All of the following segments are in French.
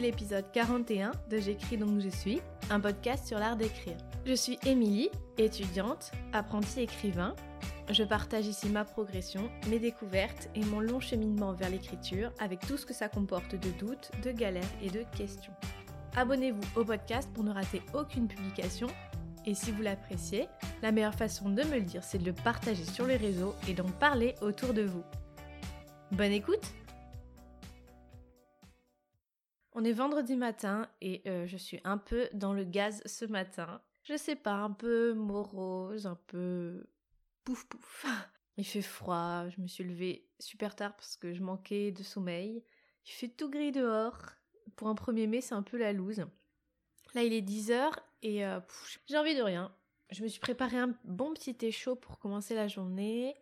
l'épisode 41 de J'écris donc je suis, un podcast sur l'art d'écrire. Je suis Émilie, étudiante, apprentie écrivain. Je partage ici ma progression, mes découvertes et mon long cheminement vers l'écriture avec tout ce que ça comporte de doutes, de galères et de questions. Abonnez-vous au podcast pour ne rater aucune publication. Et si vous l'appréciez, la meilleure façon de me le dire, c'est de le partager sur les réseaux et d'en parler autour de vous. Bonne écoute On est vendredi matin et euh, je suis un peu dans le gaz ce matin. Je sais pas, un peu morose, un peu pouf pouf. Il fait froid, je me suis levée super tard parce que je manquais de sommeil. Il fait tout gris dehors. Pour un 1er mai, c'est un peu la loose. Là, il est 10h et euh, j'ai envie de rien. Je me suis préparé un bon petit thé chaud pour commencer la journée.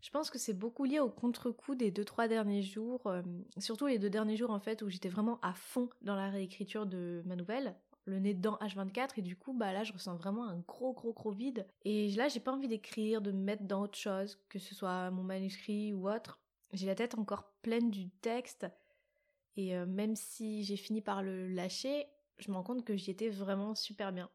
Je pense que c'est beaucoup lié au contre-coup des deux trois derniers jours, euh, surtout les deux derniers jours en fait où j'étais vraiment à fond dans la réécriture de ma nouvelle, le nez dedans H24 et du coup bah là je ressens vraiment un gros gros gros vide et là j'ai pas envie d'écrire, de me mettre dans autre chose, que ce soit mon manuscrit ou autre. J'ai la tête encore pleine du texte et euh, même si j'ai fini par le lâcher, je me rends compte que j'y étais vraiment super bien.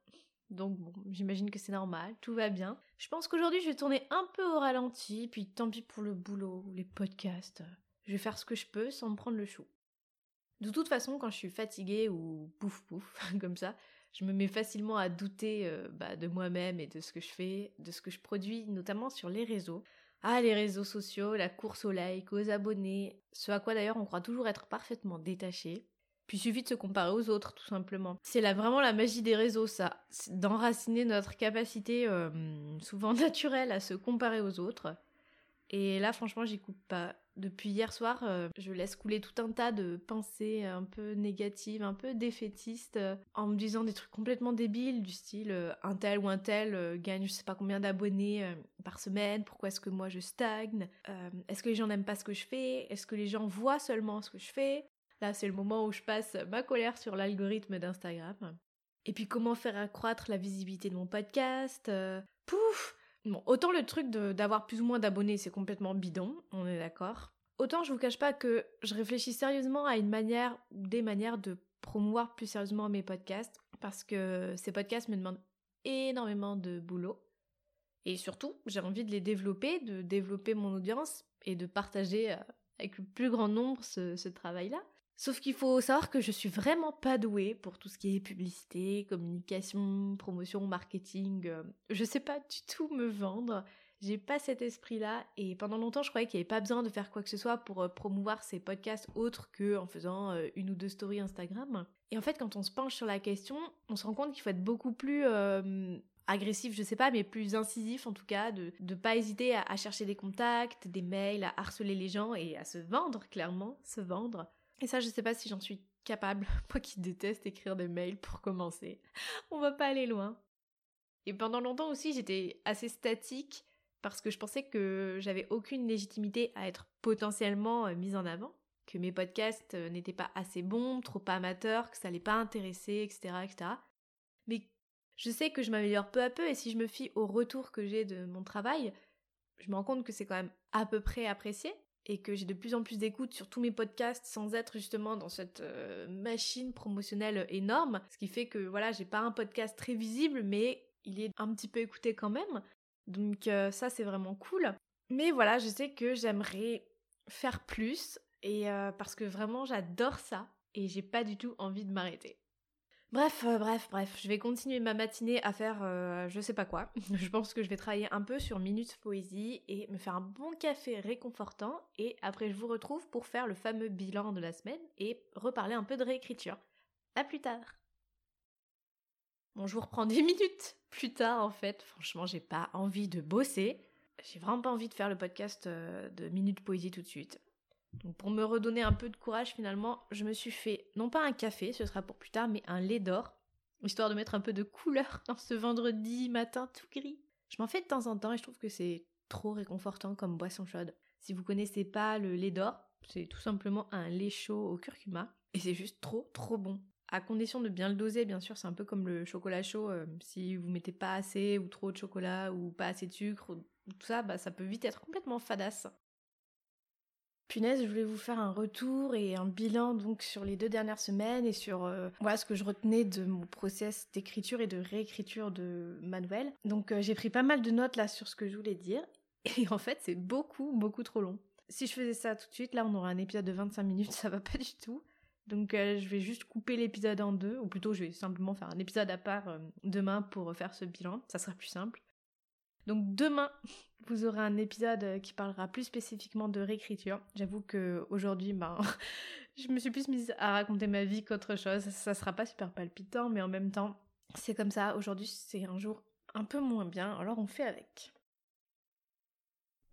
Donc bon, j'imagine que c'est normal, tout va bien. Je pense qu'aujourd'hui je vais tourner un peu au ralenti, puis tant pis pour le boulot, les podcasts. Je vais faire ce que je peux sans me prendre le chou. De toute façon, quand je suis fatiguée ou pouf pouf, comme ça, je me mets facilement à douter euh, bah, de moi-même et de ce que je fais, de ce que je produis, notamment sur les réseaux. Ah, les réseaux sociaux, la course aux likes, aux abonnés, ce à quoi d'ailleurs on croit toujours être parfaitement détaché. Puis il suffit de se comparer aux autres, tout simplement. C'est là vraiment la magie des réseaux, ça. D'enraciner notre capacité, euh, souvent naturelle, à se comparer aux autres. Et là, franchement, j'y coupe pas. Depuis hier soir, euh, je laisse couler tout un tas de pensées un peu négatives, un peu défaitistes, euh, en me disant des trucs complètement débiles, du style un tel ou un tel gagne je sais pas combien d'abonnés par semaine, pourquoi est-ce que moi je stagne, est-ce que les gens n'aiment pas ce que je fais, est-ce que les gens voient seulement ce que je fais, Là, c'est le moment où je passe ma colère sur l'algorithme d'Instagram. Et puis comment faire accroître la visibilité de mon podcast euh, Pouf autant le truc d'avoir plus ou moins d'abonnés, c'est complètement bidon, on est d'accord. Autant je vous cache pas que je réfléchis sérieusement à une manière ou des manières de promouvoir plus sérieusement mes podcasts, parce que ces podcasts me demandent énormément de boulot. Et surtout, j'ai envie de les développer, de développer mon audience et de partager euh, avec le plus grand nombre ce travail-là. Sauf qu'il faut savoir que je suis vraiment pas douée pour tout ce qui est publicité, communication, promotion, marketing. Euh, je sais pas du tout me vendre. J'ai pas cet esprit-là et pendant longtemps je croyais qu'il n'y avait pas besoin de faire quoi que ce soit pour euh, promouvoir ces podcasts autres que en faisant euh, une ou deux stories Instagram. Et en fait quand on se penche sur la question, on se rend compte qu'il faut être beaucoup plus agressif, je sais pas, mais plus incisif en tout cas, de ne pas hésiter à chercher des contacts, des mails, à harceler les gens et à se vendre clairement, se vendre. Et ça, je sais pas si j'en suis capable, moi qui déteste écrire des mails pour commencer. On va pas aller loin. Et pendant longtemps aussi, j'étais assez statique parce que je pensais que j'avais aucune légitimité à être potentiellement euh, mise en avant, que mes podcasts euh, n'étaient pas assez bons, trop amateurs, que ça allait pas intéresser, etc., etc. Mais je sais que je m'améliore peu à peu et si je me fie au retour que j'ai de mon travail, je me rends compte que c'est quand même à peu près apprécié et que j'ai de plus en plus d'écoute sur tous mes podcasts sans être justement dans cette euh, machine promotionnelle énorme, ce qui fait que voilà, j'ai pas un podcast très visible mais il est un petit peu écouté quand même. Donc euh, ça c'est vraiment cool. Mais voilà, je sais que j'aimerais faire plus et euh, parce que vraiment j'adore ça et j'ai pas du tout envie de m'arrêter. Bref, euh, bref, bref, je vais continuer ma matinée à faire euh, je sais pas quoi. je pense que je vais travailler un peu sur Minute Poésie et me faire un bon café réconfortant et après je vous retrouve pour faire le fameux bilan de la semaine et reparler un peu de réécriture. À plus tard Bon, je vous reprends 10 minutes plus tard en fait. Franchement, j'ai pas envie de bosser. J'ai vraiment pas envie de faire le podcast euh, de Minute Poésie tout de suite. Donc pour me redonner un peu de courage finalement, je me suis fait non pas un café, ce sera pour plus tard, mais un lait d'or, histoire de mettre un peu de couleur dans ce vendredi matin tout gris. Je m'en fais de temps en temps et je trouve que c'est trop réconfortant comme boisson chaude. Si vous connaissez pas le lait d'or, c'est tout simplement un lait chaud au curcuma et c'est juste trop trop bon. À condition de bien le doser, bien sûr, c'est un peu comme le chocolat chaud. Euh, si vous mettez pas assez ou trop de chocolat ou pas assez de sucre, tout ça, bah, ça peut vite être complètement fadasse. Je voulais vous faire un retour et un bilan donc sur les deux dernières semaines et sur euh, ce que je retenais de mon process d'écriture et de réécriture de ma nouvelle. Donc euh, j'ai pris pas mal de notes là sur ce que je voulais dire et en fait c'est beaucoup beaucoup trop long. Si je faisais ça tout de suite, là on aurait un épisode de 25 minutes, ça va pas du tout. Donc euh, je vais juste couper l'épisode en deux, ou plutôt je vais simplement faire un épisode à part demain pour faire ce bilan, ça sera plus simple. Donc demain, vous aurez un épisode euh, qui parlera plus spécifiquement de réécriture. J'avoue que aujourd'hui, ben, je me suis plus mise à raconter ma vie qu'autre chose. Ça sera pas super palpitant, mais en même temps, c'est comme ça. Aujourd'hui, c'est un jour un peu moins bien, alors on fait avec.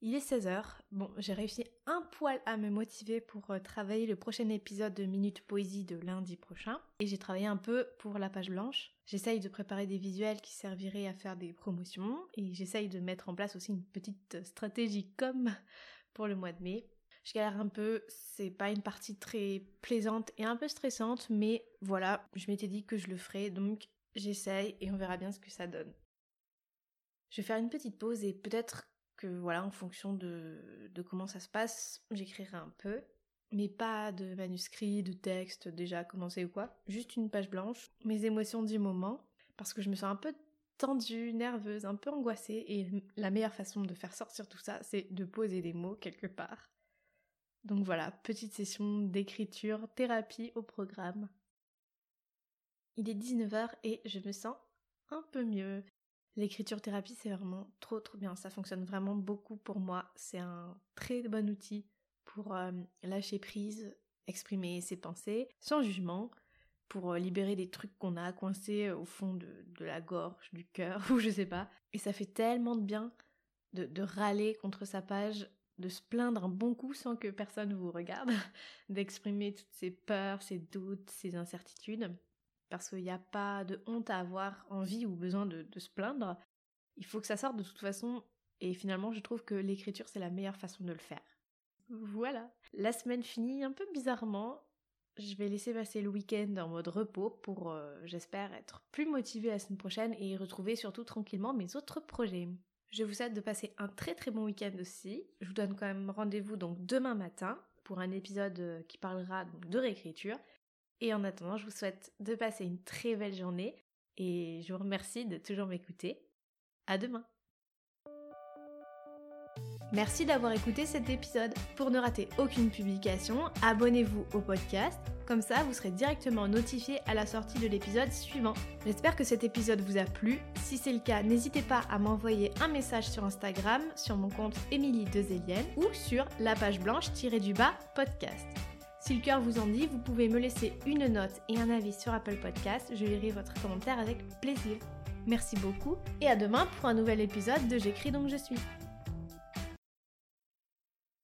Il est 16h. Bon, j'ai réussi un poil à me motiver pour euh, travailler le prochain épisode de Minute Poésie de lundi prochain. Et j'ai travaillé un peu pour la page blanche. J'essaye de préparer des visuels qui serviraient à faire des promotions. Et j'essaye de mettre en place aussi une petite stratégie com pour le mois de mai. Je galère un peu, c'est pas une partie très plaisante et un peu stressante, mais voilà, je m'étais dit que je le ferais, donc j'essaye et on verra bien ce que ça donne. Je vais faire une petite pause et peut-être que voilà, en fonction de, de comment ça se passe, j'écrirai un peu. Mais pas de manuscrit, de texte déjà commencé ou quoi. Juste une page blanche, mes émotions du moment, parce que je me sens un peu tendue, nerveuse, un peu angoissée, et la meilleure façon de faire sortir tout ça, c'est de poser des mots quelque part. Donc voilà, petite session d'écriture, thérapie au programme. Il est 19h et je me sens un peu mieux. L'écriture thérapie, c'est vraiment trop trop bien. Ça fonctionne vraiment beaucoup pour moi. C'est un très bon outil pour euh, lâcher prise, exprimer ses pensées sans jugement, pour euh, libérer des trucs qu'on a coincés au fond de, la gorge, du cœur, ou je sais pas. Et ça fait tellement de bien de, de râler contre sa page, de se plaindre un bon coup sans que personne vous regarde, d'exprimer toutes ses peurs, ses doutes, ses incertitudes parce qu'il n'y a pas de honte à avoir envie ou besoin de, se plaindre. Il faut que ça sorte de toute façon, et finalement je trouve que l'écriture c'est la meilleure façon de le faire. Voilà. La semaine finit un peu bizarrement. Je vais laisser passer le week-end en mode repos pour, euh, j'espère, être plus motivée la semaine prochaine et retrouver surtout tranquillement mes autres projets. Je vous souhaite de passer un très très bon week-end aussi. Je vous donne quand même rendez-vous donc demain matin pour un épisode qui parlera de réécriture. Et en attendant, je vous souhaite de passer une très belle journée et je vous remercie de toujours m'écouter. À demain! Merci d'avoir écouté cet épisode. Pour ne rater aucune publication, abonnez-vous au podcast. Comme ça, vous serez directement notifié à la sortie de l'épisode suivant. J'espère que cet épisode vous a plu. Si c'est le cas, n'hésitez pas à m'envoyer un message sur Instagram, sur mon compte Émilie Dezélienne ou sur la page blanche-du-bas podcast. Si le cœur vous en dit, vous pouvez me laisser une note et un avis sur Apple Podcast. Je lirai votre commentaire avec plaisir. Merci beaucoup et à demain pour un nouvel épisode de J'écris donc je suis.